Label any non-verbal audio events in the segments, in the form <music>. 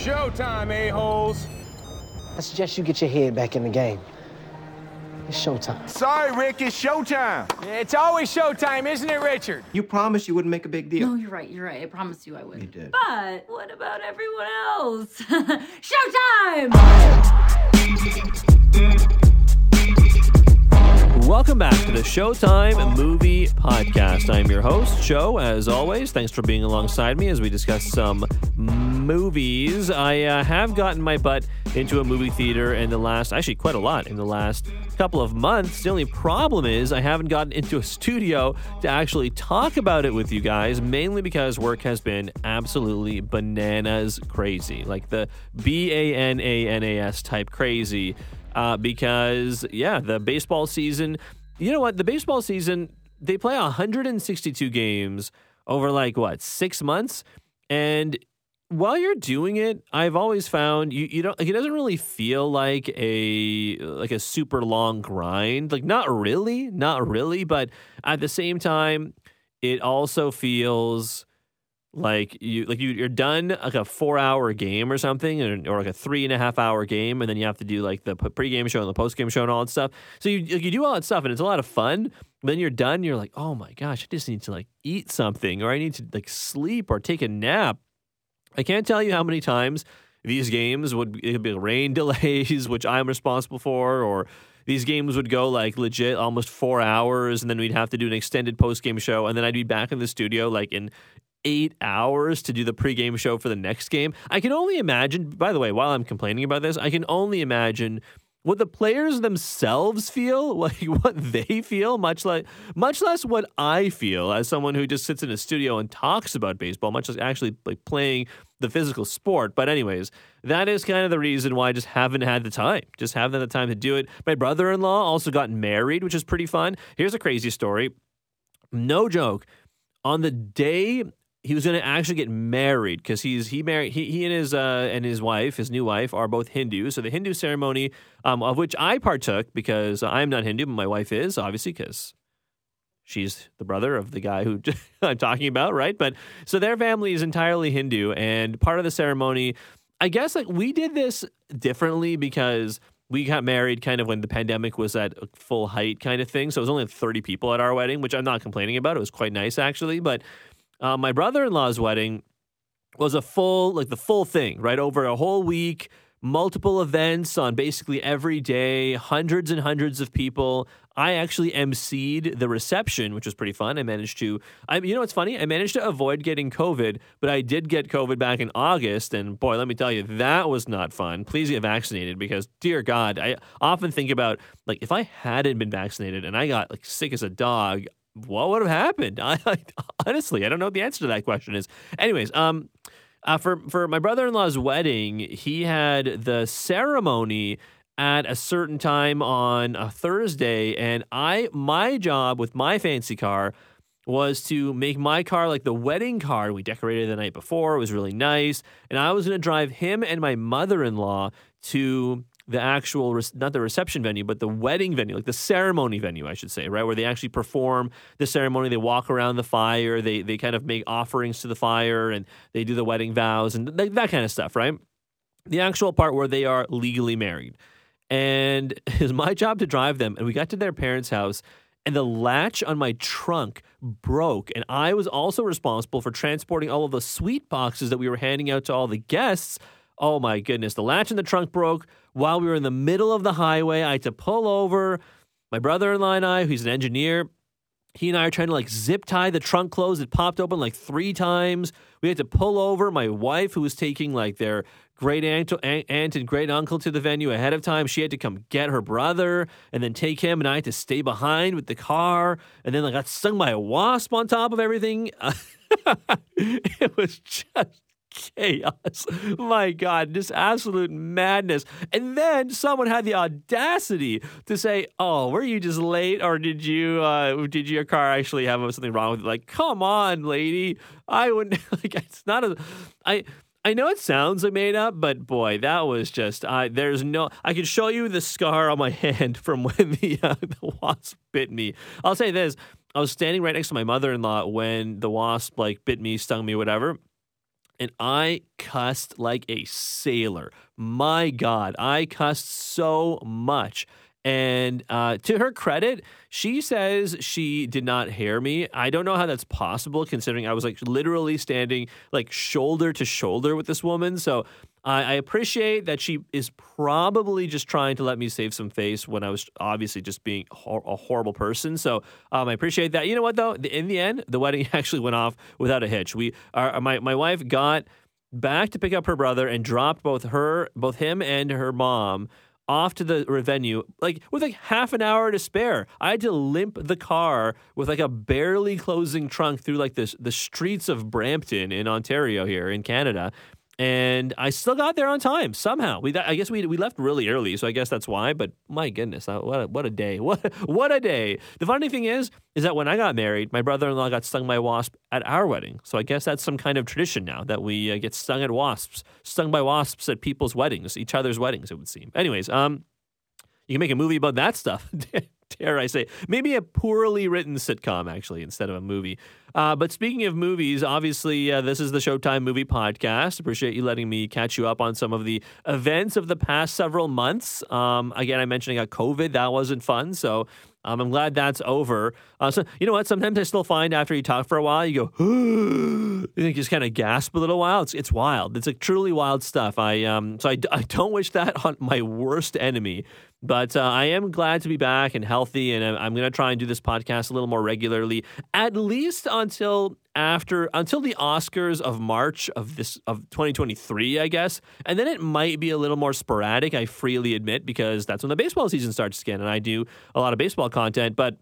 Showtime, a-holes. I suggest you get your head back in the game. It's showtime. Sorry, Rick, it's showtime. It's always showtime, isn't it, Richard? You promised you wouldn't make a big deal. No, you're right. You're right. I promised you I would. You did. But what about everyone else? <laughs> Showtime! Welcome back to the Showtime Movie Podcast. I'm your host, Joe, as always. Thanks for being alongside me as we discuss some movies. I uh, have gotten my butt into a movie theater in the last, actually, quite a lot in the last couple of months. The only problem is I haven't gotten into a studio to actually talk about it with you guys, mainly because work has been absolutely bananas crazy. Like the B A N A N A S type crazy uh, because yeah, the baseball season. You know what? The baseball season they play 162 games over like what six months, and while you're doing it, I've always found you you don't like it doesn't really feel like a like a super long grind. Like not really, not really, but at the same time, it also feels like you like you you're done like a four hour game or something or, or like a three and a half hour game and then you have to do like the pregame show and the postgame show and all that stuff so you like, you do all that stuff and it's a lot of fun but then you're done you're like oh my gosh i just need to like eat something or i need to like sleep or take a nap i can't tell you how many times these games would be rain <laughs> delays which i'm responsible for or these games would go like legit almost four hours and then we'd have to do an extended post-game show and then i'd be back in the studio like in eight hours to do the pregame show for the next game. I can only imagine, by the way, while I'm complaining about this, I can only imagine what the players themselves feel, <laughs> like what they feel, much like much less what I feel as someone who just sits in a studio and talks about baseball, much less actually like playing the physical sport. But anyways, that is kind of the reason why I just haven't had the time. Just haven't had the time to do it. My brother-in-law also got married, which is pretty fun. Here's a crazy story. No joke. On the day he was going to actually get married because he's he married he, he and his uh, and his wife his new wife are both Hindu. So the Hindu ceremony um, of which I partook because I'm not Hindu, but my wife is obviously because she's the brother of the guy who <laughs> I'm talking about, right? But so their family is entirely Hindu, and part of the ceremony, I guess, like we did this differently because we got married kind of when the pandemic was at full height kind of thing. So it was only 30 people at our wedding, which I'm not complaining about. It was quite nice actually, but uh, my brother in law's wedding was a full, like the full thing, right? Over a whole week, multiple events on basically every day, hundreds and hundreds of people. I actually emceed the reception, which was pretty fun. I managed to, I, you know what's funny? I managed to avoid getting COVID, but I did get COVID back in August. And boy, let me tell you, that was not fun. Please get vaccinated because, dear God, I often think about like if I hadn't been vaccinated and I got like sick as a dog, what would have happened? <laughs> I, I, honestly, I don't know what the answer to that question is. Anyways, um, uh, for for my brother in law's wedding, he had the ceremony at a certain time on a Thursday, and I my job with my fancy car was to make my car like the wedding car we decorated the night before. It was really nice, and I was going to drive him and my mother in law to the actual not the reception venue but the wedding venue like the ceremony venue i should say right where they actually perform the ceremony. They walk around the fire. They they kind of make offerings to the fire and they do the wedding vows and th- that kind of stuff right? The actual part where they are legally married. And <laughs> it was my job to drive them and we got to their parents house and the latch on my trunk broke and i was also responsible for transporting all of the sweet boxes that we were handing out to all the guests Oh my goodness. The latch in the trunk broke while we were in the middle of the highway. I had to pull over. My brother in law and I, who's an engineer, he and I are trying to like zip tie the trunk closed. It popped open like three times. We had to pull over. My wife, who was taking like their great aunt, aunt and great uncle to the venue ahead of time, she had to come get her brother and then take him. And I had to stay behind with the car. And then I got stung by a wasp on top of everything. <laughs> it was just chaos. <laughs> My God, just absolute madness. And then someone had the audacity to say, "Oh, were you just late, or did you uh, did your car actually have something wrong with it?" Like, come on, lady, I wouldn't <laughs> like. It's not a. I. I know it sounds like made up, but boy, that was just. I. there's no. I could show you the scar on my <laughs> hand from when the uh, the wasp bit me. I'll say this: I was standing right next to my mother-in-law when the wasp like bit me, stung me, whatever and I cussed like a sailor. My God, I cussed so much. And uh, to her credit, she says she did not hear me. I don't know how that's possible, considering I was like literally standing like shoulder to shoulder with this woman. So I, I appreciate that she is probably just trying to let me save some face when I was obviously just being hor- a horrible person. So um, I appreciate that. You know what though? In the end, the wedding <laughs> actually went off without a hitch. We, our, my my wife got back to pick up her brother and dropped both her, both him and her mom off to the venue like with like half an hour to spare. I had to limp the car with like a barely closing trunk through like this the streets of Brampton in Ontario here in Canada. And I still got there on time somehow. We, I guess we we left really early, so I guess that's why. But my goodness, what a, what a day! <laughs> What what a day! The funny thing is, is that when I got married, my brother-in-law got stung by a wasp at our wedding. So I guess that's some kind of tradition now that we uh, get stung at wasps, stung by wasps at people's weddings, each other's weddings. It would seem. Anyways, um, you can make a movie about that stuff. <laughs> dare I say, maybe a poorly written sitcom actually instead of a movie. Uh, but speaking of movies, obviously uh, this is the Showtime Movie Podcast. Appreciate you letting me catch you up on some of the events of the past several months. Um, again, I mentioned I got COVID. That wasn't fun. So um, I'm glad that's over. Uh, so you know what? Sometimes I still find after you talk for a while, you go, <gasps> you just kind of gasp a little while. It's it's wild. It's like truly wild stuff. I um so I, I don't wish that on my worst enemy. But uh, I am glad to be back and healthy, and I'm going to try and do this podcast a little more regularly, at least until after until the Oscars of March of this of 2023, I guess, and then it might be a little more sporadic. I freely admit because that's when the baseball season starts again, and I do a lot of baseball content. But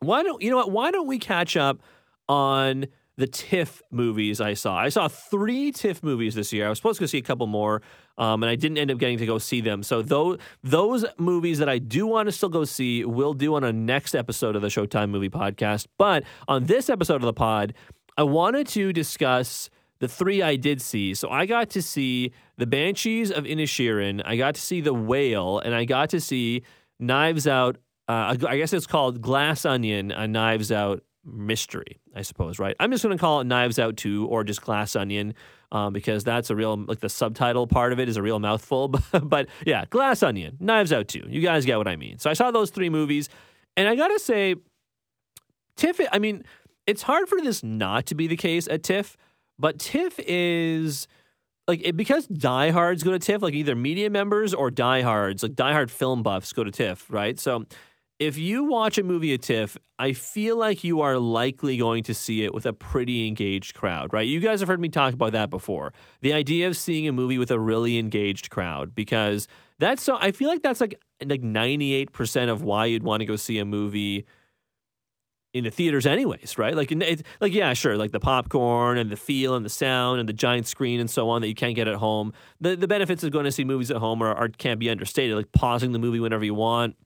why don't you know what? Why don't we catch up on the TIFF movies I saw. I saw three TIFF movies this year. I was supposed to go see a couple more, um, and I didn't end up getting to go see them. So those those movies that I do want to still go see, we'll do on a next episode of the Showtime Movie Podcast. But on this episode of the pod, I wanted to discuss the three I did see. So I got to see the Banshees of Inisherin, I got to see the Whale, and I got to see Knives Out. Uh, I guess it's called Glass Onion, a Knives Out mystery, I suppose, right? I'm just going to call it Knives Out 2 or just Glass Onion um, because that's a real, like the subtitle part of it is a real mouthful. <laughs> but yeah, Glass Onion, Knives Out too. You guys get what I mean. So I saw those three movies and I got to say, TIFF, I mean, it's hard for this not to be the case at TIFF, but TIFF is like it, because diehards go to TIFF, like either media members or diehards, like diehard film buffs go to TIFF, right? So if you watch a movie at TIFF, I feel like you are likely going to see it with a pretty engaged crowd, right? You guys have heard me talk about that before. The idea of seeing a movie with a really engaged crowd, because that's so, I feel like that's like like 98% of why you'd want to go see a movie in the theaters anyways, right? Like, like yeah, sure, like the popcorn and the feel and the sound and the giant screen and so on that you can't get at home. The the benefits of going to see movies at home are, are can't be understated. Like pausing the movie whenever you want,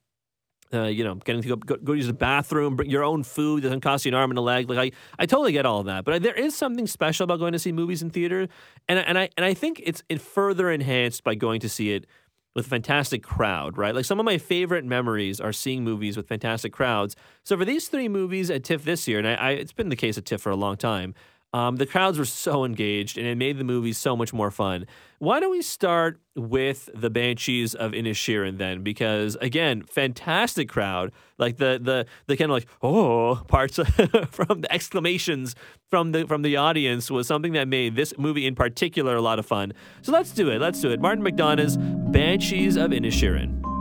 uh, you know, getting to go, go, go, use the bathroom, bring your own food doesn't cost you an arm and a leg. Like I, I totally get all of that, but there is something special about going to see movies in theater, and and I and I think it's further enhanced by going to see it with a fantastic crowd, right? Like some of my favorite memories are seeing movies with fantastic crowds. So for these three movies at TIFF this year, and I, I it's been the case at TIFF for a long time. Um, the crowds were so engaged and it made the movie so much more fun. Why don't we start with the Banshees of Inisherin then? Because again, fantastic crowd. Like the the the kind of like oh <laughs> parts <laughs> from the exclamations from the from the audience was something that made this movie in particular a lot of fun. So let's do it. Let's do it. Martin McDonagh's Banshees of Inisherin.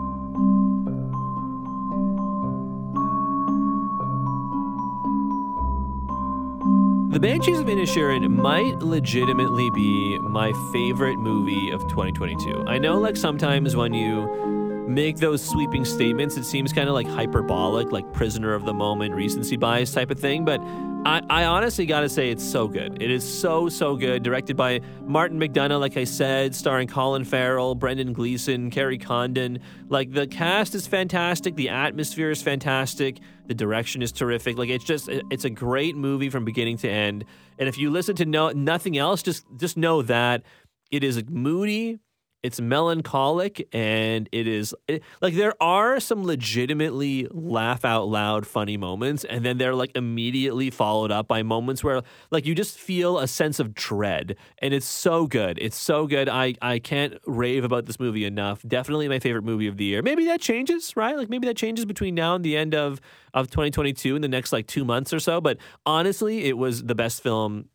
The Banshees of Inisherin might legitimately be my favorite movie of 2022. I know, like, sometimes when you make those sweeping statements, it seems kind of like hyperbolic, like prisoner of the moment, recency bias type of thing, but I, I honestly got to say it's so good. It is so, so good. Directed by Martin McDonagh, like I said, starring Colin Farrell, Brendan Gleeson, Kerry Condon. Like the cast is fantastic. The atmosphere is fantastic. The direction is terrific. Like it's just, it's a great movie from beginning to end. And if you listen to no, nothing else, just, just know that it is moody. It's melancholic and it is it, like there are some legitimately laugh out loud funny moments and then they're like immediately followed up by moments where like you just feel a sense of dread and it's so good. It's so good. I i can't rave about this movie enough. Definitely my favorite movie of the year. Maybe that changes right? Like maybe that changes between now and the end of of 2022 in the next like 2 months or so but honestly it was the best film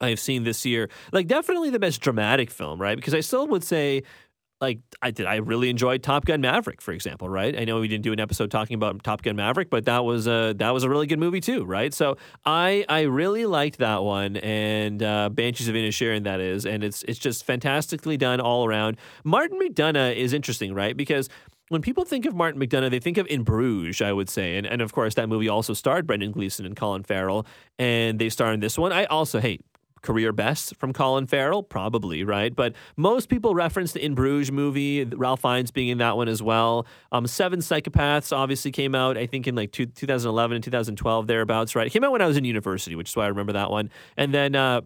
I've seen this year. Like definitely the best dramatic film, right? Because I still would say like I did I really enjoyed Top Gun Maverick, for example, right? I know we didn't do an episode talking about Top Gun Maverick, but that was a that was a really good movie too, right? So I I really liked that one and uh, Banshees of Inisherin that is, and it's it's just fantastically done all around. Martin McDonagh is interesting, right? Because when people think of Martin McDonagh, they think of In Bruges, I would say. And, and of course, that movie also starred Brendan Gleeson and Colin Farrell, and they star in this one. I also hate career best from Colin Farrell? Probably, right? But most people reference the In Bruges movie, Ralph Fiennes being in that one as well. Um, Seven Psychopaths obviously came out, I think, in like two, 2011 and 2012, thereabouts, right? It came out when I was in university, which is why I remember that one. And then, uh,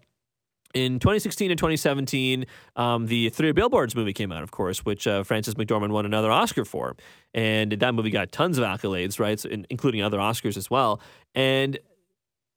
in 2016 and 2017, um, the Three Billboards movie came out, of course, which uh, Frances McDormand won another Oscar for. And that movie got tons of accolades, right? So, in, including other Oscars as well. And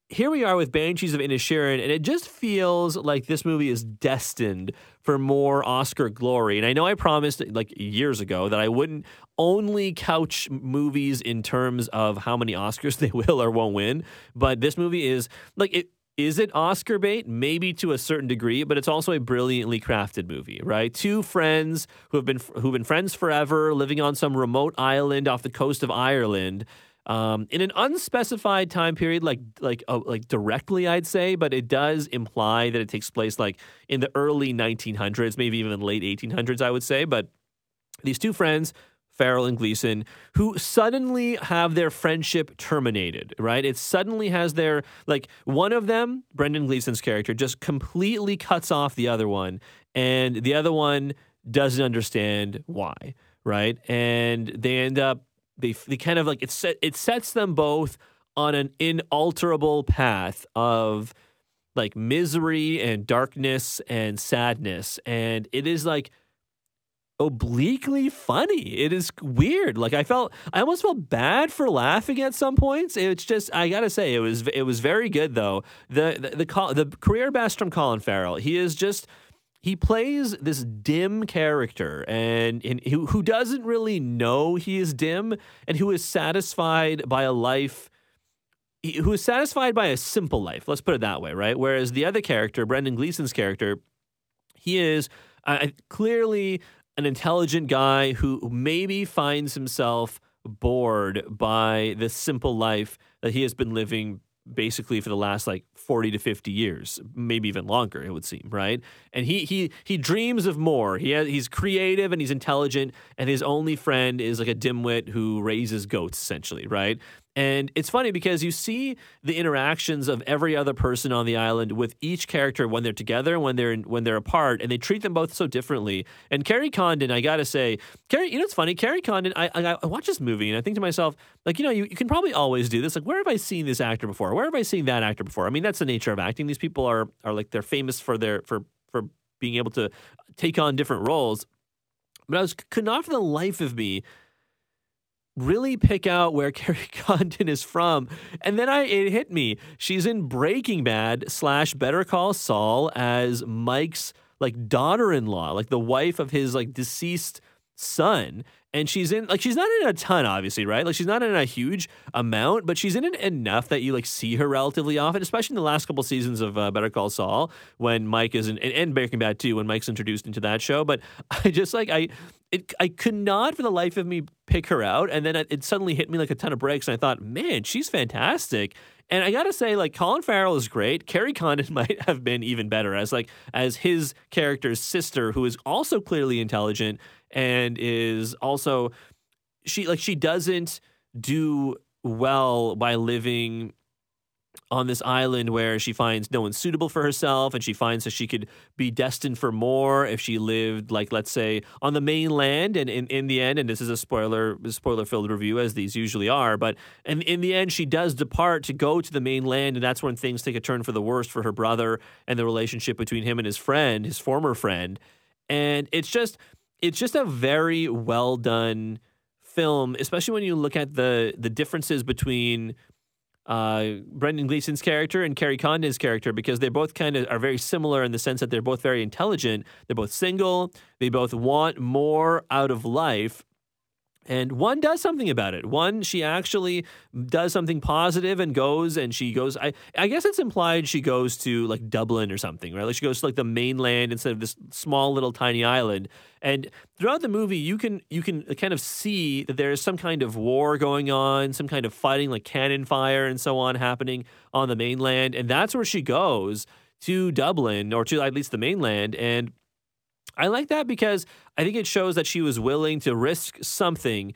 here we are with Banshees of Inisherin, and it just feels like this movie is destined for more Oscar glory. And I know I promised like years ago that I wouldn't only couch movies in terms of how many Oscars <laughs> they will or won't win, but this movie is like it. Is it Oscar bait? Maybe to a certain degree, but it's also a brilliantly crafted movie, right? Two friends who have been who've been friends forever, living on some remote island off the coast of Ireland, um, in an unspecified time period, like like uh, like directly, I'd say, but it does imply that it takes place like in the early 1900s, maybe even late 1800s, I would say. But these two friends. Farrell and Gleeson, who suddenly have their friendship terminated, right? It suddenly has their, like, one of them, Brendan Gleeson's character, just completely cuts off the other one, and the other one doesn't understand why, right? And they end up they they kind of like it set it sets them both on an inalterable path of like misery and darkness and sadness. And it is like obliquely funny. It is weird. Like i felt i almost felt bad for laughing at some points. It's just i gotta say it was it was very good though. The the the, the career best from colin farrell. He is just he plays this dim character and, and who, who doesn't really know he is dim and who is satisfied by a life who is satisfied by a simple life. Let's put it that way right? Whereas the other character brendan gleeson's character he is uh, clearly an intelligent guy who maybe finds himself bored by the simple life that he has been living basically for the last like 40 to 50 years maybe even longer it would seem right? And he he he dreams of more. He has, he's creative and he's intelligent and his only friend is like a dimwit who raises goats essentially right and it's funny because you see the interactions of every other person on the island with each character when they're together, when they're in, when they're apart, and they treat them both so differently. And Kerry Condon, I gotta say, Kerry, you know, it's funny. Kerry Condon, I, I, I watch this movie and I think to myself, like, you know, you, you can probably always do this. Like, where have I seen this actor before? Where have I seen that actor before? I mean, that's the nature of acting. These people are are like they're famous for their for for being able to take on different roles. But I was could not for the life of me really pick out where <laughs> Kerry Condon is from. And then I it hit me. She's in Breaking Bad slash Better Call Saul as Mike's like daughter-in-law, like the wife of his like deceased son and she's in like she's not in a ton obviously right like she's not in a huge amount but she's in it enough that you like see her relatively often especially in the last couple seasons of uh, better call saul when mike is in and, and breaking bad too when mike's introduced into that show but <laughs> i just like i it, I could not for the life of me pick her out. And then it, suddenly hit me like a ton of bricks. And I thought, man, she's fantastic. And I gotta say, like Colin Farrell is great. Kerry Condon <laughs> might have been even better as like as his character's sister, who is also clearly intelligent and is also she like she doesn't do well by living on this island where she finds no one suitable for herself and she finds that she could be destined for more if she lived like let's say on the mainland and in, in the end and this is a spoiler spoiler filled review as these usually are but in, in the end she does depart to go to the mainland and that's when things take a turn for the worst for her brother and the relationship between him and his friend his former friend. And it's just it's just a very well done film, especially when you look at the the differences between uh, Brendan Gleeson's character and Kerry Condon's character because they both kind of are very similar in the sense that they're both very intelligent. They're both single. They both want more out of life. And one does something about it. One, she actually does something positive and goes and she goes. I, I guess it's implied she goes to like Dublin or something, right? Like she goes to like the mainland instead of this small little tiny island. And throughout the movie, you can you can kind of see that there is some kind of war going on, some kind of fighting, like cannon fire and so on, happening on the mainland. And that's where she goes to Dublin or to at least the mainland. And I like that because I think it shows that she was willing to risk something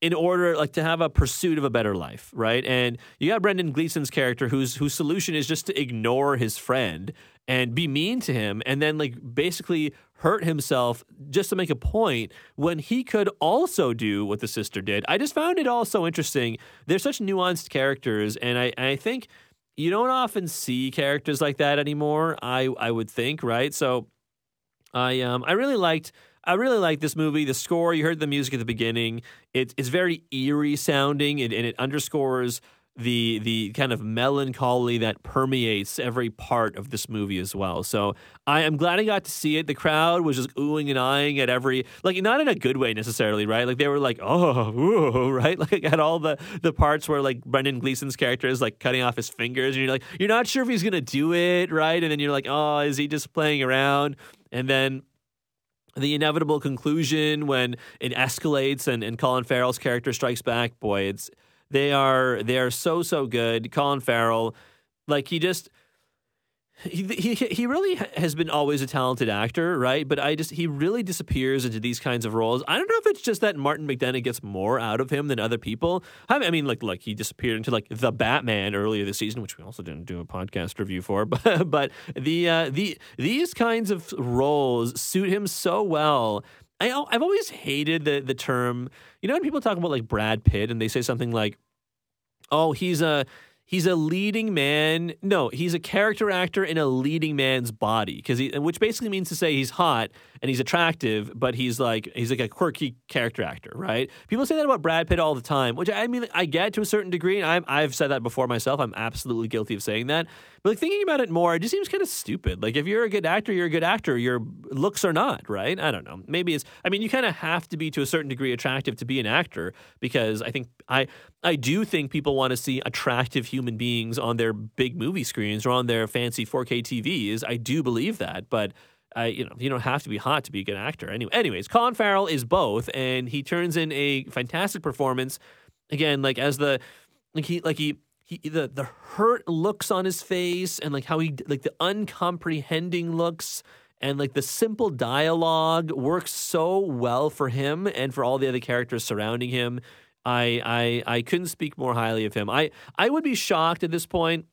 in order like to have a pursuit of a better life, right? And you got Brendan Gleeson's character whose whose solution is just to ignore his friend and be mean to him and then like basically hurt himself just to make a point when he could also do what the sister did. I just found it all so interesting. They're such nuanced characters and I I think you don't often see characters like that anymore. I I would think, right? So I um I really liked I really like this movie. The score, you heard the music at the beginning. It, it's very eerie sounding, and, and it underscores the the kind of melancholy that permeates every part of this movie as well. So I am glad I got to see it. The crowd was just oohing and eyeing at every like not in a good way necessarily, right? Like they were like, oh, ooh, <laughs> right? Like at all the the parts where like Brendan Gleeson's character is like cutting off his fingers, and you're like, you're not sure if he's gonna do it, right? And then you're like, oh, is he just playing around? And then the inevitable conclusion when it escalates and, and Colin Farrell's character strikes back, boy, it's they are they are so so good. Colin Farrell, like he just he, he he really has been always a talented actor, right? But I just he really disappears into these kinds of roles. I don't know if it's just that Martin McDonagh gets more out of him than other people. I mean, like like he disappeared into like the Batman earlier this season, which we also didn't do a podcast review for. <laughs> But but the uh, the these kinds of roles suit him so well. I I've always hated the the term. You know when people talk about like Brad Pitt and they say something like, "Oh, he's a." he's a leading man. No, he's a character actor in a leading man's body because which basically means to say he's hot and he's attractive, but he's like he's like a quirky character actor, right? People say that about Brad Pitt all the time, which I mean I get to a certain degree. I've I've said that before myself. I'm absolutely guilty of saying that. But like thinking about it more, it just seems kind of stupid. Like if you're a good actor, you're a good actor. Your looks are not, right? I don't know. Maybe it's. I mean, you kind of have to be to a certain degree attractive to be an actor because I think I I do think people want to see attractive human beings on their big movie screens or on their fancy 4K TVs. I do believe that, but. I, you know, you don't have to be hot to be a good actor. Anyway, anyways, Colin Farrell is both, and he turns in a fantastic performance. Again, like as the like he like he he the the hurt looks on his face and like how he like the uncomprehending looks and like the simple dialogue works so well for him and for all the other characters surrounding him. I I I couldn't speak more highly of him. I I would be shocked at this point.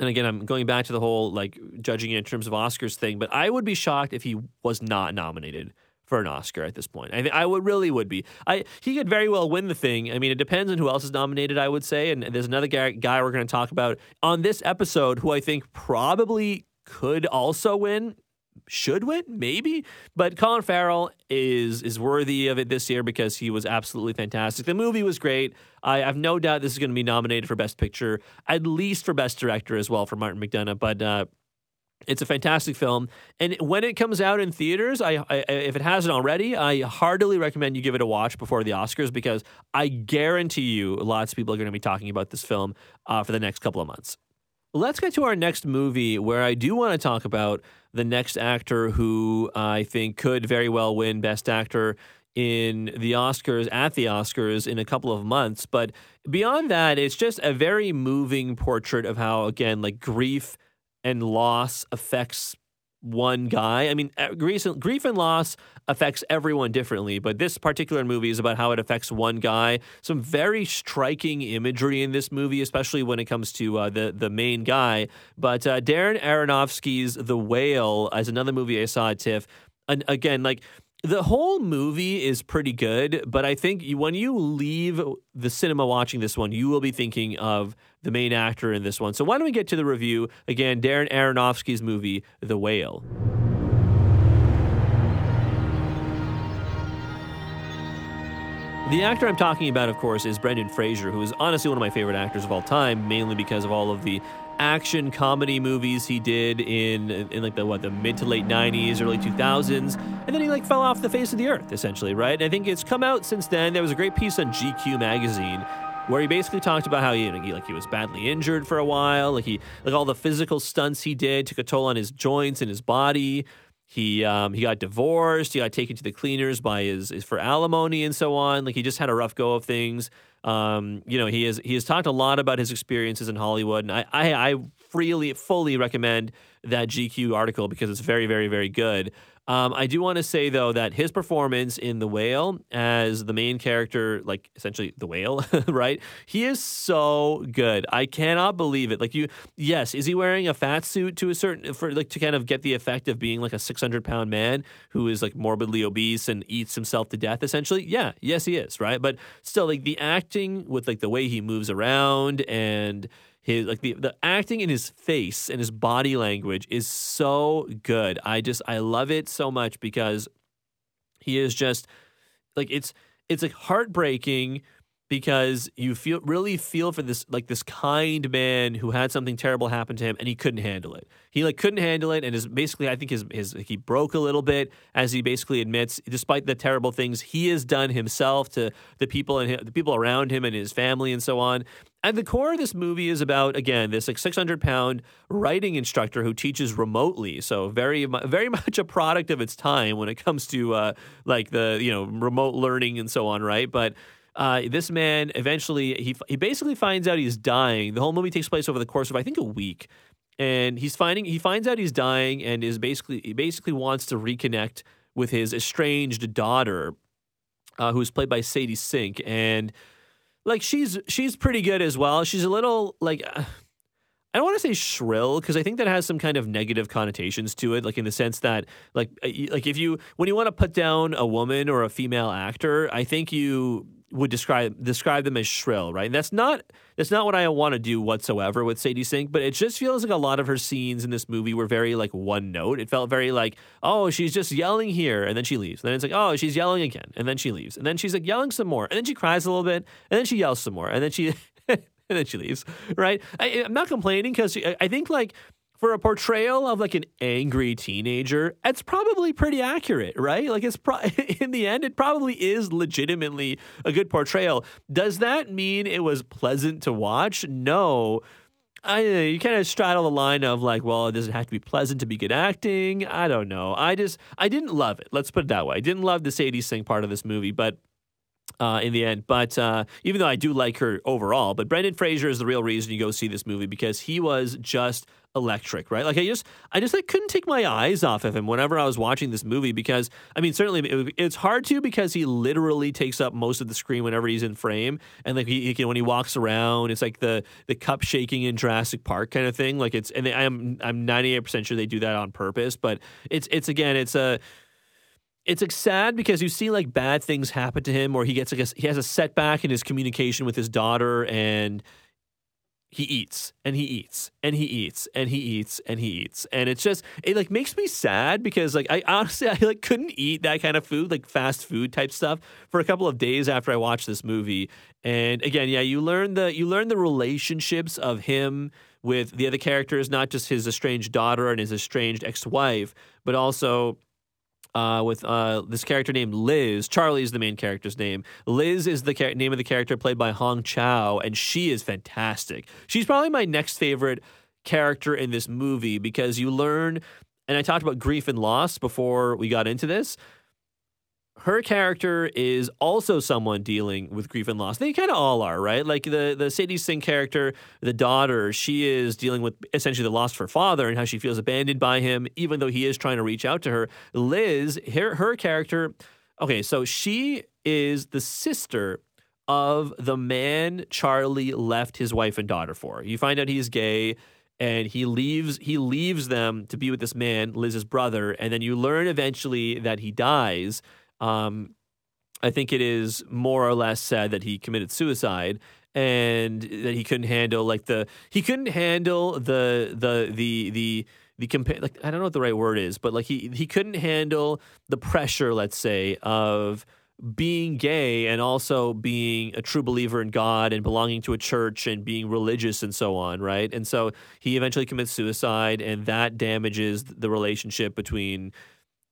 And again, I'm going back to the whole like judging in terms of Oscars thing, but I would be shocked if he was not nominated for an Oscar at this point. I, I would really would be. I he could very well win the thing. I mean, it depends on who else is nominated. I would say, and there's another guy, guy we're going to talk about on this episode who I think probably could also win. Should win, maybe, but Colin Farrell is is worthy of it this year because he was absolutely fantastic. The movie was great. I have no doubt this is going to be nominated for Best Picture, at least for Best Director as well for Martin McDonagh. But uh, it's a fantastic film, and when it comes out in theaters, I, I, if it hasn't already, I heartily recommend you give it a watch before the Oscars because I guarantee you, lots of people are going to be talking about this film uh, for the next couple of months. Let's get to our next movie, where I do want to talk about the next actor who I think could very well win Best Actor in the Oscars at the Oscars in a couple of months. But beyond that, it's just a very moving portrait of how, again, like grief and loss affects one guy. I mean, uh, grief, grief and loss affects everyone differently, but this particular movie is about how it affects one guy. Some very striking imagery in this movie, especially when it comes to uh, the the main guy. But uh, Darren Aronofsky's The Whale is another movie I saw at TIFF. And again, like the whole movie is pretty good, but I think when you leave the cinema watching this one, you will be thinking of the main actor in this one. So why don't we get to the review again? Darren Aronofsky's movie, The Whale. The actor I'm talking about, of course, is Brendan Fraser, who is honestly one of my favorite actors of all time, mainly because of all of the action comedy movies he did in in like the what the mid to late 90s, early 2000s, and then he like fell off the face of the earth essentially, right? And I think it's come out since then. There was a great piece on GQ magazine where he basically talked about how he, like he was badly injured for a while, like he like all the physical stunts he did took a toll on his joints and his body. He um, he got divorced. He got taken to the cleaners by his, his for alimony and so on. Like he just had a rough go of things. Um, you know, he has he has talked a lot about his experiences in Hollywood, and I I, I freely fully recommend that GQ article because it's very very very good. Um, I do want to say though that his performance in The Whale as the main character, like essentially the whale, <laughs> right? He is so good. I cannot believe it. Like you, yes, is he wearing a fat suit to a certain for like to kind of get the effect of being like a six hundred pound man who is like morbidly obese and eats himself to death? Essentially, yeah, yes, he is, right? But still, like the acting with like the way he moves around and his like the the acting in his face and his body language is so good. I just I love it so much because he is just like it's it's like heartbreaking because you feel really feel for this like this kind man who had something terrible happen to him and he couldn't handle it. He like couldn't handle it and is basically I think his his he broke a little bit as he basically admits despite the terrible things he has done himself to the people and the people around him and his family and so on. At the core of this movie is about again this like 600 pound writing instructor who teaches remotely, so very very <laughs> much a product of its time when it comes to uh, like the you know remote learning and so on, right? But uh, this man eventually he he basically finds out he's dying. The whole movie takes place over the course of I think a week, and he's finding he finds out he's dying and is basically he basically wants to reconnect with his estranged daughter, uh, who's played by Sadie Sink, and like she's she's pretty good as well. She's a little like. Uh, I don't want to say shrill because I think that has some kind of negative connotations to it, like in the sense that, like, like if you when you want to put down a woman or a female actor, I think you would describe describe them as shrill, right? And that's not that's not what I want to do whatsoever with Sadie Sink, but it just feels like a lot of her scenes in this movie were very like one note. It felt very like, oh, she's just yelling here, and then she leaves. And then it's like, oh, she's yelling again, and then she leaves, and then she's like yelling some more, and then she cries a little bit, and then she yells some more, and then she <laughs> <laughs> and then she leaves, right? I, I'm not complaining because I, think like for a portrayal of like an angry teenager, it's probably pretty accurate, right? Like it's pro- <laughs> in the end, it probably is legitimately a good portrayal. Does that mean it was pleasant to watch? No. I you kind of straddle the line of like, well, it doesn't have to be pleasant to be good acting? I don't know. I just I didn't love it. Let's put it that way. I didn't love the Sadie Sink part of this movie, but uh, in the end. But uh, even though I do like her overall, but Brendan Fraser is the real reason you go see this movie because he was just electric, right? Like I just, I just like couldn't take my eyes off of him whenever I was watching this movie because I mean, certainly it, it's hard to because he literally takes up most of the screen whenever he's in frame, and like he, he when he walks around, it's like the the cup shaking in Jurassic Park kind of thing. Like it's, and I'm I'm 98 percent sure they do that on purpose, but it's it's again, it's a it's like sad because you see like bad things happen to him or he gets like a, he has a setback in his communication with his daughter and he eats and he eats and he eats and he eats and he eats. And it's just it like makes me sad because like I honestly I like couldn't eat that kind of food like fast food type stuff for a couple of days after I watched this movie. And again yeah you learn the you learn the relationships of him with the other characters not just his estranged daughter and his estranged ex-wife but also uh, with uh, this character named Liz. Charlie is the main character's name. Liz is the char- name of the character played by Hong Chau, and she is fantastic. She's probably my next favorite character in this movie because you learn, and I talked about grief and loss before we got into this. Her character is also someone dealing with grief and loss. They kind of all are, right? Like the the Sadie Sink character, the daughter, she is dealing with essentially the loss of her father and how she feels abandoned by him, even though he is trying to reach out to her. Liz, her her character, okay, so she is the sister of the man Charlie left his wife and daughter for. You find out he's gay and he leaves he leaves them to be with this man, Liz's brother, and then you learn eventually that he dies. Um, I think it is more or less said that he committed suicide and that he couldn't handle like the he couldn't handle the the the the the compa- like I don't know what the right word is, but like he he couldn't handle the pressure, let's say, of being gay and also being a true believer in God and belonging to a church and being religious and so on, right? And so he eventually commits suicide, and that damages the relationship between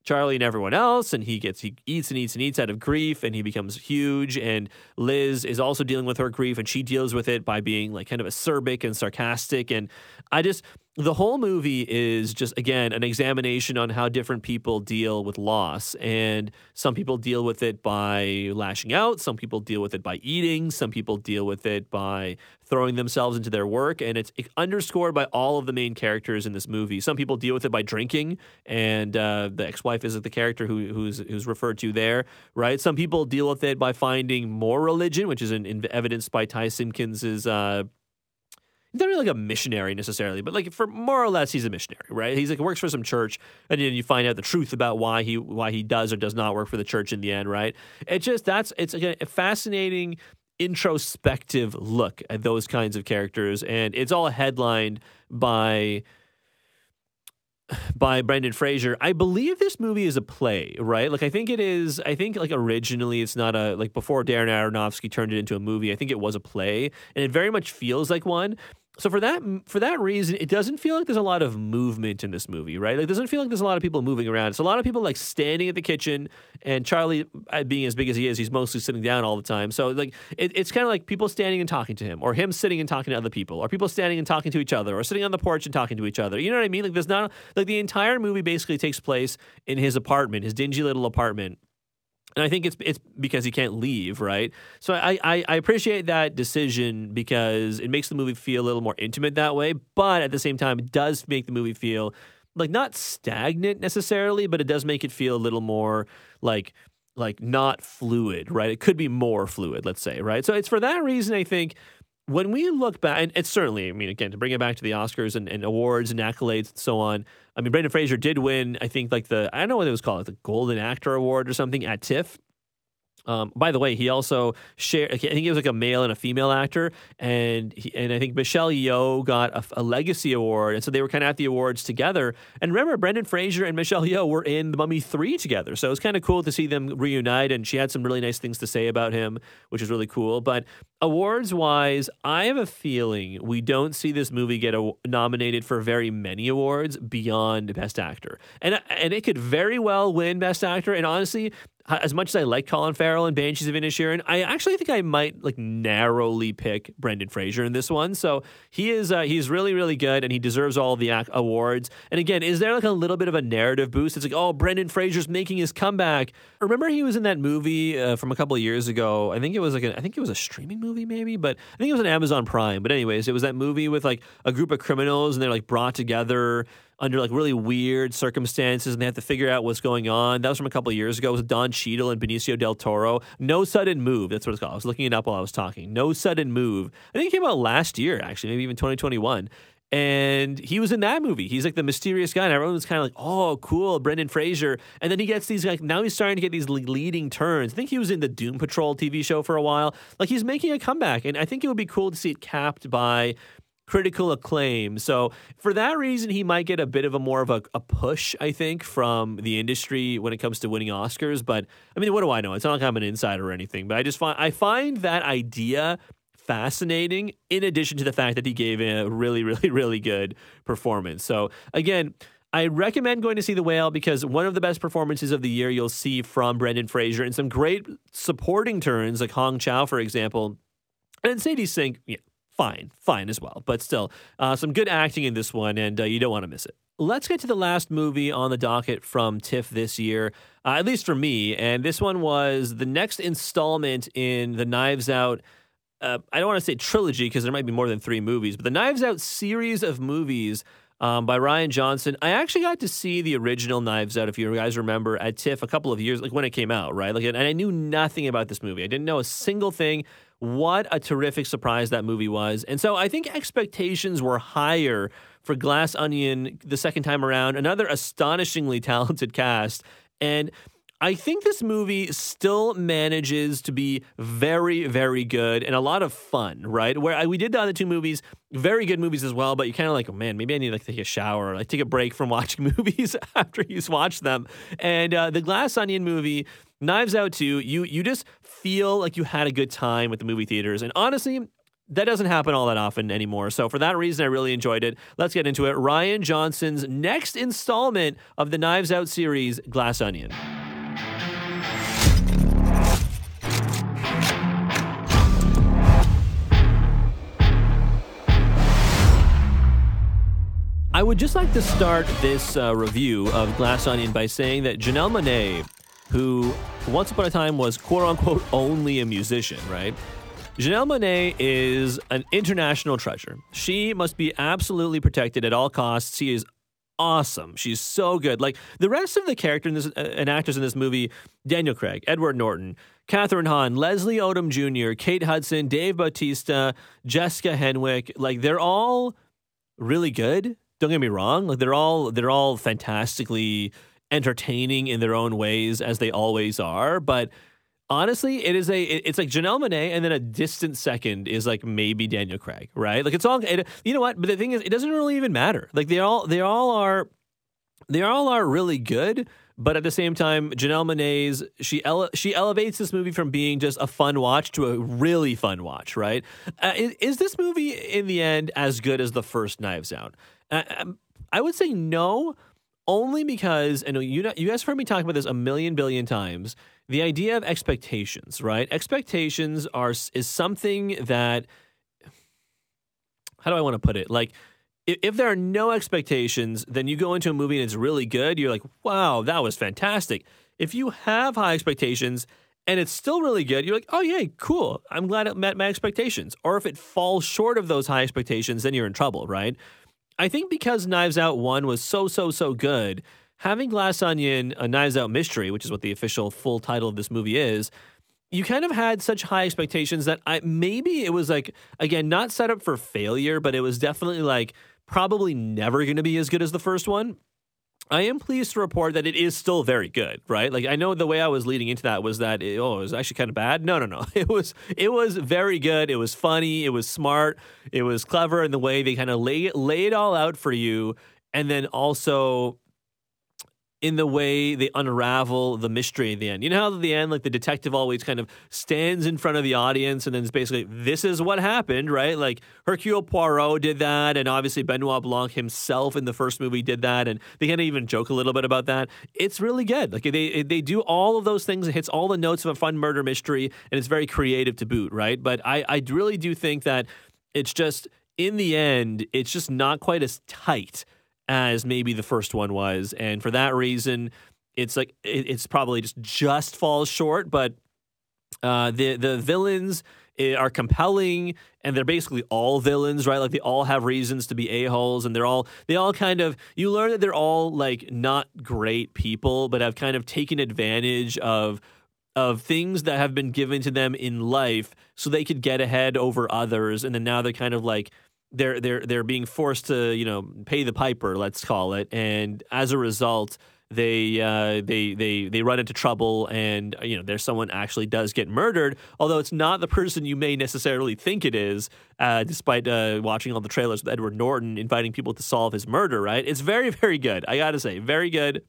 Charlie and everyone else, and he gets he eats and eats and eats out of grief, and he becomes huge. And Liz is also dealing with her grief, and she deals with it by being like kind of acerbic and sarcastic. And I just the whole movie is just again an examination on how different people deal with loss. And some people deal with it by lashing out some people deal with it by eating some people deal with it by throwing themselves into their work. And it's underscored by all of the main characters in this movie. Some people deal with it by drinking and uh, the ex-wife is the character who, who's who's referred to there right? Some people deal with it by finding more religion which is in, in evidenced by ty simpkins's uh, not really like a missionary necessarily, but like for more or less, he's a missionary, right? He's like works for some church, and then you find out the truth about why he why he does or does not work for the church in the end, right? It just that's it's a, fascinating introspective look at those kinds of characters, and it's all headlined by by Brendan Fraser. I believe this movie is a play, right? Like I think it is. I think like originally it's not a like before Darren Aronofsky turned it into a movie. I think it was a play, and it very much feels like one so for that for that reason, it doesn't feel like there's a lot of movement in this movie, right? Like, it doesn't feel like there's a lot of people moving around. It's a lot of people like standing at the kitchen, and Charlie, uh, being as big as he is, he's mostly sitting down all the time. So like, it, it's kind of like people standing and talking to him, or him sitting and talking to other people, or people standing and talking to each other, or sitting on the porch and talking to each other. You know what I mean? Like, there's not like the entire movie basically takes place in his apartment, his dingy little apartment and I think it's it's because he can't leave, right? So I, I, I appreciate that decision because it makes the movie feel a little more intimate that way. But at the same time, it does make the movie feel like not stagnant necessarily, but it does make it feel a little more like like not fluid, right? It could be more fluid, let's say, right? So it's for that reason I think when we look back, and it's certainly, I mean, again, to bring it back to the Oscars and, and awards and accolades and so on, I mean, Brendan Fraser did win, I think, like the, I don't know what it was called, like the Golden Actor Award or something at TIFF. Um, by the way, he also shared. I think he was like a male and a female actor, and he, and I think Michelle Yeoh got a, a, legacy award, and so they were kind of at the awards together. And remember, Brendan Fraser and Michelle Yeoh were in The Mummy Three together, so it was kind of cool to see them reunite. And she had some really nice things to say about him, which is really cool. But awards wise, I have a feeling we don't see this movie get a, nominated for very many awards beyond Best Actor, and and it could very well win Best Actor. And honestly, as much as I like Colin Farrell and Banshees of Inisherin, I actually think I might like narrowly pick Brendan Fraser in this one. So he is uh, he's really really good and he deserves all the ac- awards. And again, is there like a little bit of a narrative boost? It's like oh, Brendan Fraser's making his comeback. Remember he was in that movie uh, from a couple of years ago. I think it was like a, I think it was a streaming movie maybe, but I think it was on Amazon Prime. But anyways, it was that movie with like a group of criminals and they're like brought together under like really weird circumstances and they have to figure out what's going on. That was from a couple years ago. It was Don Cheadle and Benicio del Toro. No Sudden Move. That's what it's called. I was looking it up while I was talking. No Sudden Move. I think it came out last year, actually, maybe even 2021. And he was in that movie. He's like the mysterious guy, and everyone was kind of like, "Oh, cool, Brendan Fraser." And then he gets these like now he's starting to get these leading turns. I think he was in the Doom Patrol TV show for a while. Like he's making a comeback, and I think it would be cool to see it capped by critical acclaim. So for that reason, he might get a bit of a more of a, a, push, I think, from the industry when it comes to winning Oscars. But I mean, what do I know? It's not like I'm an insider or anything. But I just find I find that idea fascinating. In addition to the fact that he gave a really, <laughs> really, really good performance. So again. I recommend going to see The Whale because one of the best performances of the year you'll see from Brendan Fraser and some great supporting turns like Hong Chau, for example. And Sadie Sink, yeah, fine, fine as well. But still, uh, some good acting in this one, and uh, you don't want to miss it. Let's get to the last movie on the docket from TIFF this year, uh, at least for me. And this one was the next installment in the Knives Out. Uh, I don't want to say trilogy because there might be more than three movies, but the Knives Out series of movies um, by Rian Johnson. I actually got to see the original Knives Out, if you guys remember, at TIFF a couple of years, like when it came out, right? Like, and I knew nothing about this movie. I didn't know a single thing what a terrific surprise that movie was. And so I think expectations were higher for Glass Onion the second time around. Another astonishingly <laughs> talented cast. And I think this movie still manages to be very, very good and a lot of fun, right? Where I, we did the other two movies, very good movies as well, but you're kind of like, oh man, maybe I need to like, take a shower or like take a break from watching <laughs> movies after you've watched them. And uh, the Glass Onion movie Knives Out 2, you you just feel like you had a good time with the movie theaters. And honestly, that doesn't happen all that often anymore. So for that reason, I really enjoyed it. Let's get into it. Rian Johnson's next installment of the Knives Out series, Glass Onion. I would just like to start this uh, review of Glass Onion by saying that Janelle Monáe, who once upon a time was quote unquote <laughs> only a musician, right? Janelle Monáe is an international treasure. She must be absolutely protected at all costs. She is awesome. She's so good. Like the rest of the characters in this, uh, and actors in this movie, Daniel Craig, Edward Norton, Kathryn Hahn, Leslie Odom Jr., Kate Hudson, Dave Bautista, Jessica Henwick, like they're all really good. Don't get me wrong. Like they're all they're all fantastically entertaining in their own ways as they always are, but honestly, it is a it's like Janelle Monáe, and then a distant second is like maybe Daniel Craig, right? Like it's all it, you know what? But the thing is, it doesn't really even matter. Like they all they all are they all are really good. But at the same time, Janelle Monáe's she ele- she elevates this movie from being just a fun watch to a really fun watch, right? Uh, is, is, this movie in the end as good as the first Knives Out? Uh, um, I would say no, only because and you know, you guys heard me talk about this a million billion times the idea of expectations, right? Expectations are is something that how do I want to put it? Like if, if there are no expectations, then you go into a movie and it's really good, you're like, "Wow, that was fantastic." If you have high expectations and it's still really good, you're like, "Oh, yeah, cool. I'm glad it met my expectations." Or if it falls short of those high expectations, then you're in trouble, right? I think because Knives Out 1 was so so so good, having Glass Onion, a Knives Out mystery, which is what the official full title of this movie is, you kind of had such high expectations that I maybe it was like again not set up for failure, but it was definitely like probably never going to be as good as the first one. I am pleased to report that it is still very good, right? Like I know the way I was leading into that was that it, oh, it was actually kind of bad. No, no, no. <laughs> It was it was very good. It was funny. It was smart. It was clever in the way they kind of lay lay it all out for you, and then also in the way they unravel the mystery at the end. You know how at the end, like the detective always kind of stands in front of the audience and then it's basically, this is what happened, right? Like Hercule Poirot did that, and obviously Benoit Blanc himself in the first movie did that, and they kind of even joke a little bit about that. It's really good. Like they they do all of those things. It hits all the notes of a fun murder mystery, and it's very creative to boot, right? But I I really do think that it's just in the end, it's just not quite as tight as maybe the first one was, and for that reason, it's like it, it's probably just just falls short. But uh, the the villains eh, are compelling and they're basically all villains right like they all have reasons to be a-holes and they're all they all kind of you learn that they're all like not great people but have kind of taken advantage of of things that have been given to them in life so they could get ahead over others and then now they're kind of like they're they're they're being forced to you know pay the piper, let's call it, and as a result, they uh, they they they run into trouble, and you know there's someone actually does get murdered, although it's not the person you may necessarily think it is. Uh, despite uh, watching all the trailers with Edward Norton inviting people to solve his murder, right? It's very very good. I got to say, very good.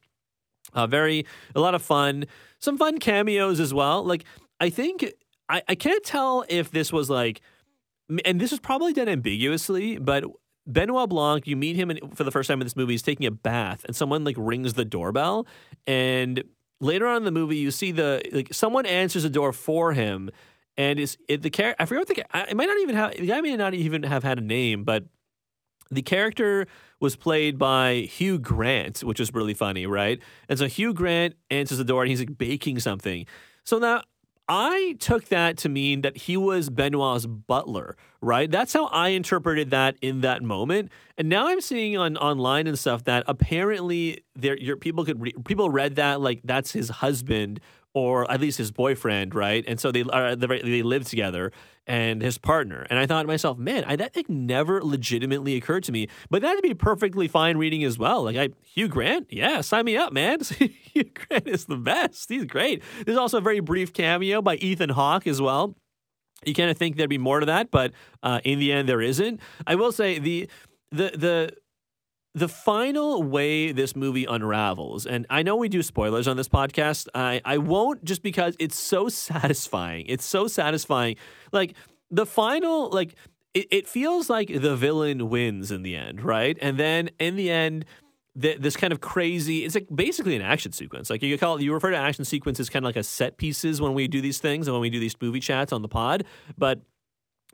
Uh, very a lot of fun. Some fun cameos as well. Like I think I, I can't tell if this was like and this is probably done ambiguously, but Benoit Blanc, you meet him in, for the first time in this movie. He's taking a bath, and someone like rings the doorbell. And later on in the movie, you see the like someone answers the door for him, and it's it, the character. I forget what the it might not even have the guy may not even have had a name, but the character was played by Hugh Grant, which is really funny, right? And so Hugh Grant answers the door, and he's like baking something. So now I took that to mean that he was Benoit's butler, right? That's how I interpreted that in that moment. And now I'm seeing on online and stuff that apparently there your people could re, people read that like that's his husband or at least his boyfriend, right? And so they are they live together and his partner. And I thought to myself, man, I, that like never legitimately occurred to me. But that'd be perfectly fine reading as well. Like I Hugh Grant, yeah, sign me up, man. <laughs> Hugh Grant is the best. He's great. There's also a very brief cameo by Ethan Hawke as well. You kind of think there'd be more to that, but uh, in the end, there isn't. I will say the the the the final way this movie unravels, and I know we do spoilers on this podcast. I, I won't just because it's so <laughs> satisfying. It's so satisfying. Like the final, like it, it feels like the villain wins in the end, right? And then in the end, th- this kind of crazy, it's like basically an action sequence. Like you call it, you refer to action sequences kind of like a set pieces when we do these things and when we do these movie chats on the pod, but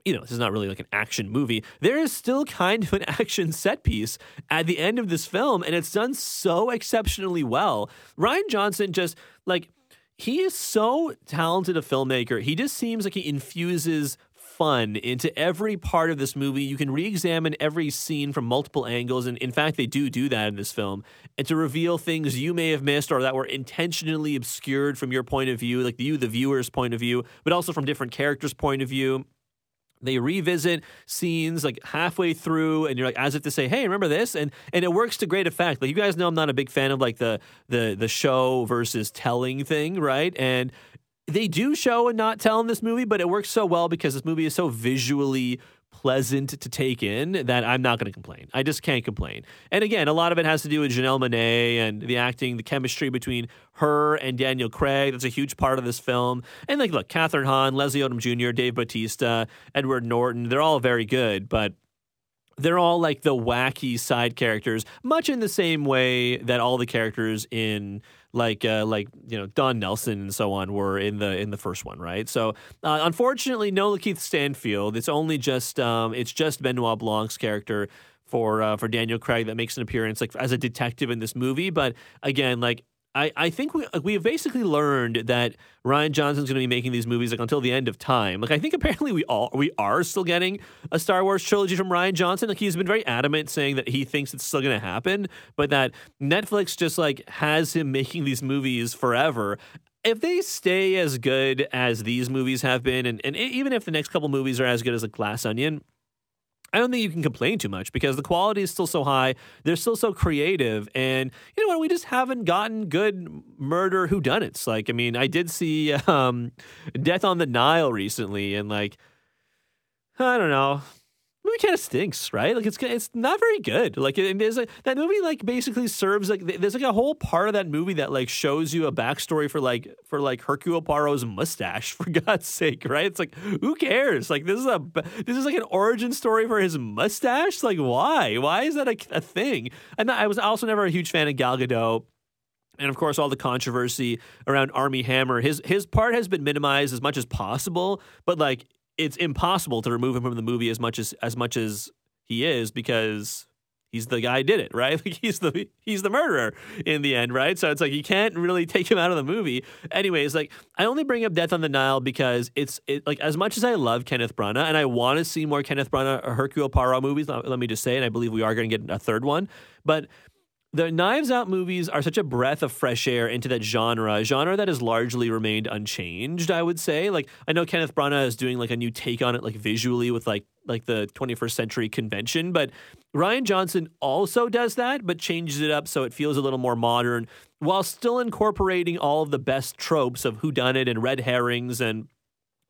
you know, this is not really like an action movie. There is still kind of an <laughs> action set piece at the end of this film, and it's done so exceptionally well. Rian Johnson just like he is so talented a filmmaker. He just seems like he infuses fun into every part of this movie. You can re-examine every scene from multiple angles, and in fact, they do do that in this film, and to reveal things you may have missed or that were intentionally obscured from your point of view, like you, the viewer's point of view, but also from different characters' point of view they revisit scenes like halfway through and you're like as if to say hey remember this? And and it works to great effect. Like you guys know i'm not a big fan of like the the the show versus telling thing right? And they do show and not tell in this movie but it works so well because this movie is so visually pleasant to take in that I'm not going to complain. I just can't complain. And again, a lot of it has to do with Janelle Monáe and the acting, the chemistry between her and Daniel Craig. That's a huge part of this film. And like, look, Kathryn Hahn, Leslie Odom Jr., Dave Bautista, Edward Norton, they're all very good, but they're all like the wacky side characters, much in the same way that all the characters in like uh, like you know Don Nelson and so on were in the in the first one, right? So uh, unfortunately, no Lakeith Stanfield. It's only just um, it's just Benoit Blanc's character for uh, for Daniel Craig that makes an appearance like as a detective in this movie. But again, like I, I think we we have basically learned that Rian Johnson's going to be making these movies like until the end of time. Like I think apparently we all we are still getting a Star Wars trilogy from Rian Johnson. Like he's been very adamant saying that he thinks it's still going to happen, but that Netflix just like has him making these movies forever. If they stay as good as these movies have been, and, and even if the next couple movies are as good as a Glass Onion, I don't think you can complain too much because the quality is still so high. They're still so creative, and you know what? We just haven't gotten good murder whodunits. Like, I mean, I did see <laughs> um, Death on the Nile recently, and like, I don't know. Movie kind of stinks, right? Like it's it's not very good. Like it, there's that movie like basically serves like there's like a whole part of that movie that like shows you a backstory for like for like Hercule Poirot's mustache <laughs> for God's sake, right? It's like who cares? Like this is a this is like an origin story for his mustache. Like why? Why is that a, a thing? And I was also never a huge fan of Gal Gadot. And of course, all the controversy around Armie Hammer. His his part has been minimized as much as possible, but like it's impossible to remove him from the movie as much as as much as he is because he's the guy who did it, <laughs> right? Like he's the he's the murderer in the end, right? So it's like you can't really take him out of the movie. Anyways, like I only bring up Death on the Nile because it's it, like as much as I love Kenneth Branagh and I want to see more Kenneth Branagh or Hercule Poirot movies. Let me just say, and I believe we are going to get a third one, but the Knives Out movies are such a breath of fresh air into that genre, a genre that has largely remained unchanged. I would say, like I know Kenneth Branagh is doing like a new take on it, like visually with like like the 21st century convention, but Rian Johnson also does that, but changes it up so it feels a little more modern, while still incorporating all of the best tropes of whodunit and red herrings and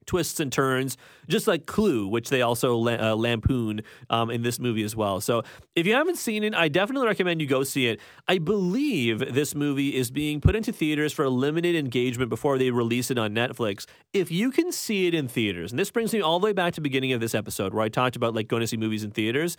twists and turns, just like Clue, which they also uh, lampoon um, in this movie as well. So if you haven't seen it, I definitely recommend you go see it. I believe this movie is being put into theaters for a limited engagement before they release it on Netflix. If you can see it in theaters, and this brings me all the way back to the beginning of this episode where I talked about like going to see movies in theaters.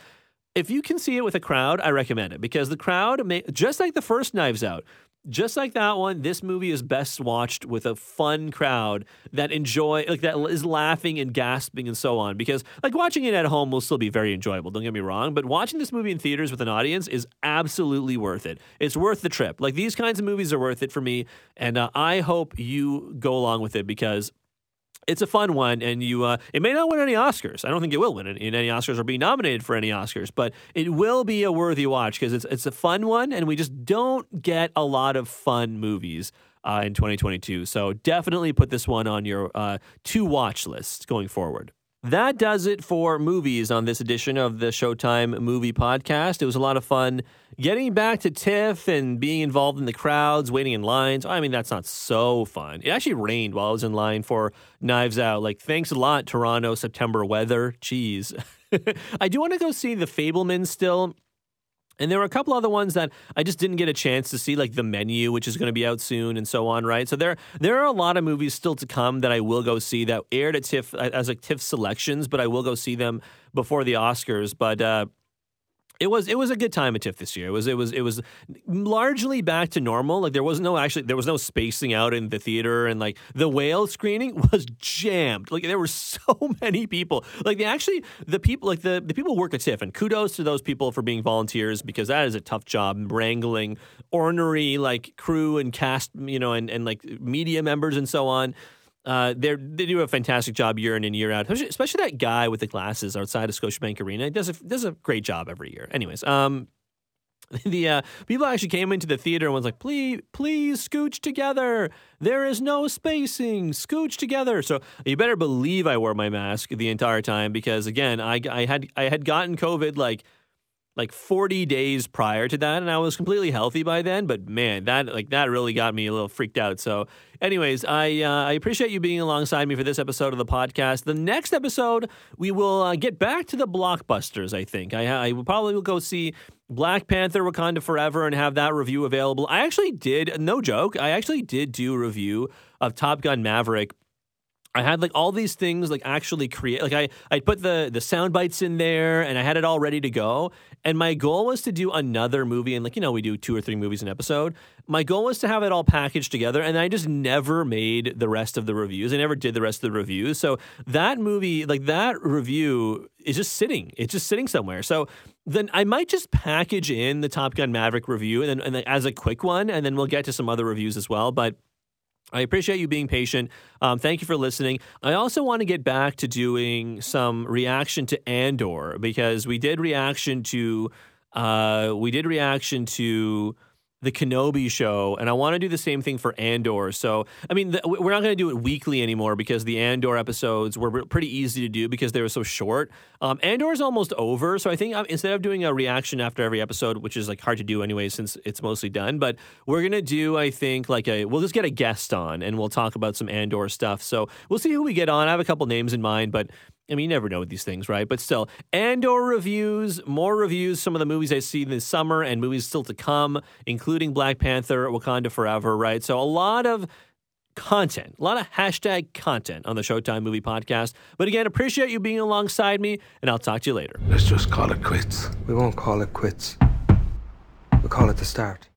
If you can see it with a crowd, I recommend it because the crowd, may, just like the first Knives Out, just like that one, this movie is best watched with a fun crowd that enjoy, like that is laughing and gasping and so on. Because like watching it at home will still be very enjoyable. Don't get me wrong, but watching this movie in theaters with an audience is absolutely worth it. It's worth the trip. Like these kinds of movies are worth it for me, and uh, I hope you go along with it because it's a fun one, and you uh, it may not win any Oscars. I don't think it will win in, any Oscars or be nominated for any Oscars, but it will be a worthy watch because it's it's a fun one, and we just don't get a lot of fun movies uh, in 2022. So definitely put this one on your uh, to watch list going forward. That does it for movies on this edition of the Showtime Movie Podcast. It was a lot of fun getting back to TIFF and being involved in the crowds, waiting in lines. I mean, that's not so fun. It actually rained while I was in line for Knives Out. Like, thanks a lot, Toronto September weather. Jeez. <laughs> I do want to go see The Fabelmans still. And there were a couple other ones that I just didn't get a chance to see, like the menu, which is going to be out soon, and so on. Right, so there there are a lot of movies still to come that I will go see that aired at TIFF as like TIFF selections, but I will go see them before the Oscars. But uh, it was it was a good time at TIFF this year. It was it was it was largely back to normal. Like there was no actually there was no spacing out in the theater and like the whale screening <laughs> was jammed. Like there were so <laughs> many people. Like they actually the people like the the people who work at TIFF and kudos to those people for being volunteers because that is a tough job wrangling ornery like crew and cast you know and and like media members and so on. Uh, they they do a fantastic job year in and year out, especially, especially that guy with the glasses outside of Scotiabank Arena. He does a, does a great job every year. Anyways, um, <laughs> the uh, people actually came into the theater and was like, "Please, please, scooch together. There is no spacing. Scooch together." So you better believe I wore my mask the entire time because again, I, I had I had gotten COVID like like 40 days prior to that and I was completely healthy by then but man that like that really got me a little freaked out. So anyways I uh, I appreciate you being alongside me for this episode of the podcast. The next episode we will uh, get back to the blockbusters I think. I, I will probably will go see Black Panther Wakanda Forever and have that review available. I actually did no joke I actually did do a review of Top Gun Maverick I had like all these things like actually create like I I put the the sound bites in there and I had it all ready to go. And my goal was to do another movie and like you know we do two or three movies an episode. My goal was to have it all packaged together and I just never made the rest of the reviews. I never did the rest of the reviews. So that movie like that review is just sitting. It's just sitting somewhere. So then I might just package in the Top Gun Maverick review and then, and then as a quick one and then we'll get to some other reviews as well. But I appreciate you being patient. Um, thank you for listening. I also want to get back to doing some reaction to Andor because we did reaction to uh, we did reaction to the Kenobi show, and I want to do the same thing for Andor. So, I mean, the, we're not going to do it weekly anymore because the Andor episodes were pretty easy to do because they were so short. Um, Andor is almost over, so I think um, instead of doing a reaction after every episode, which is like hard to do anyway since it's mostly done, but we're going to do, I think, like a we'll just get a guest on and we'll talk about some Andor stuff. So we'll see who we get on. I have a couple names in mind, but I mean, you never know with these things, right? But still, Andor reviews, more reviews, some of the movies I see this summer and movies still to come, including Black Panther, Wakanda Forever, right? So a lot of content, a lot of hashtag content on the Showtime Movie Podcast. But again, appreciate you being alongside me, and I'll talk to you later. Let's just call it quits. We won't call it quits. We'll call it the start.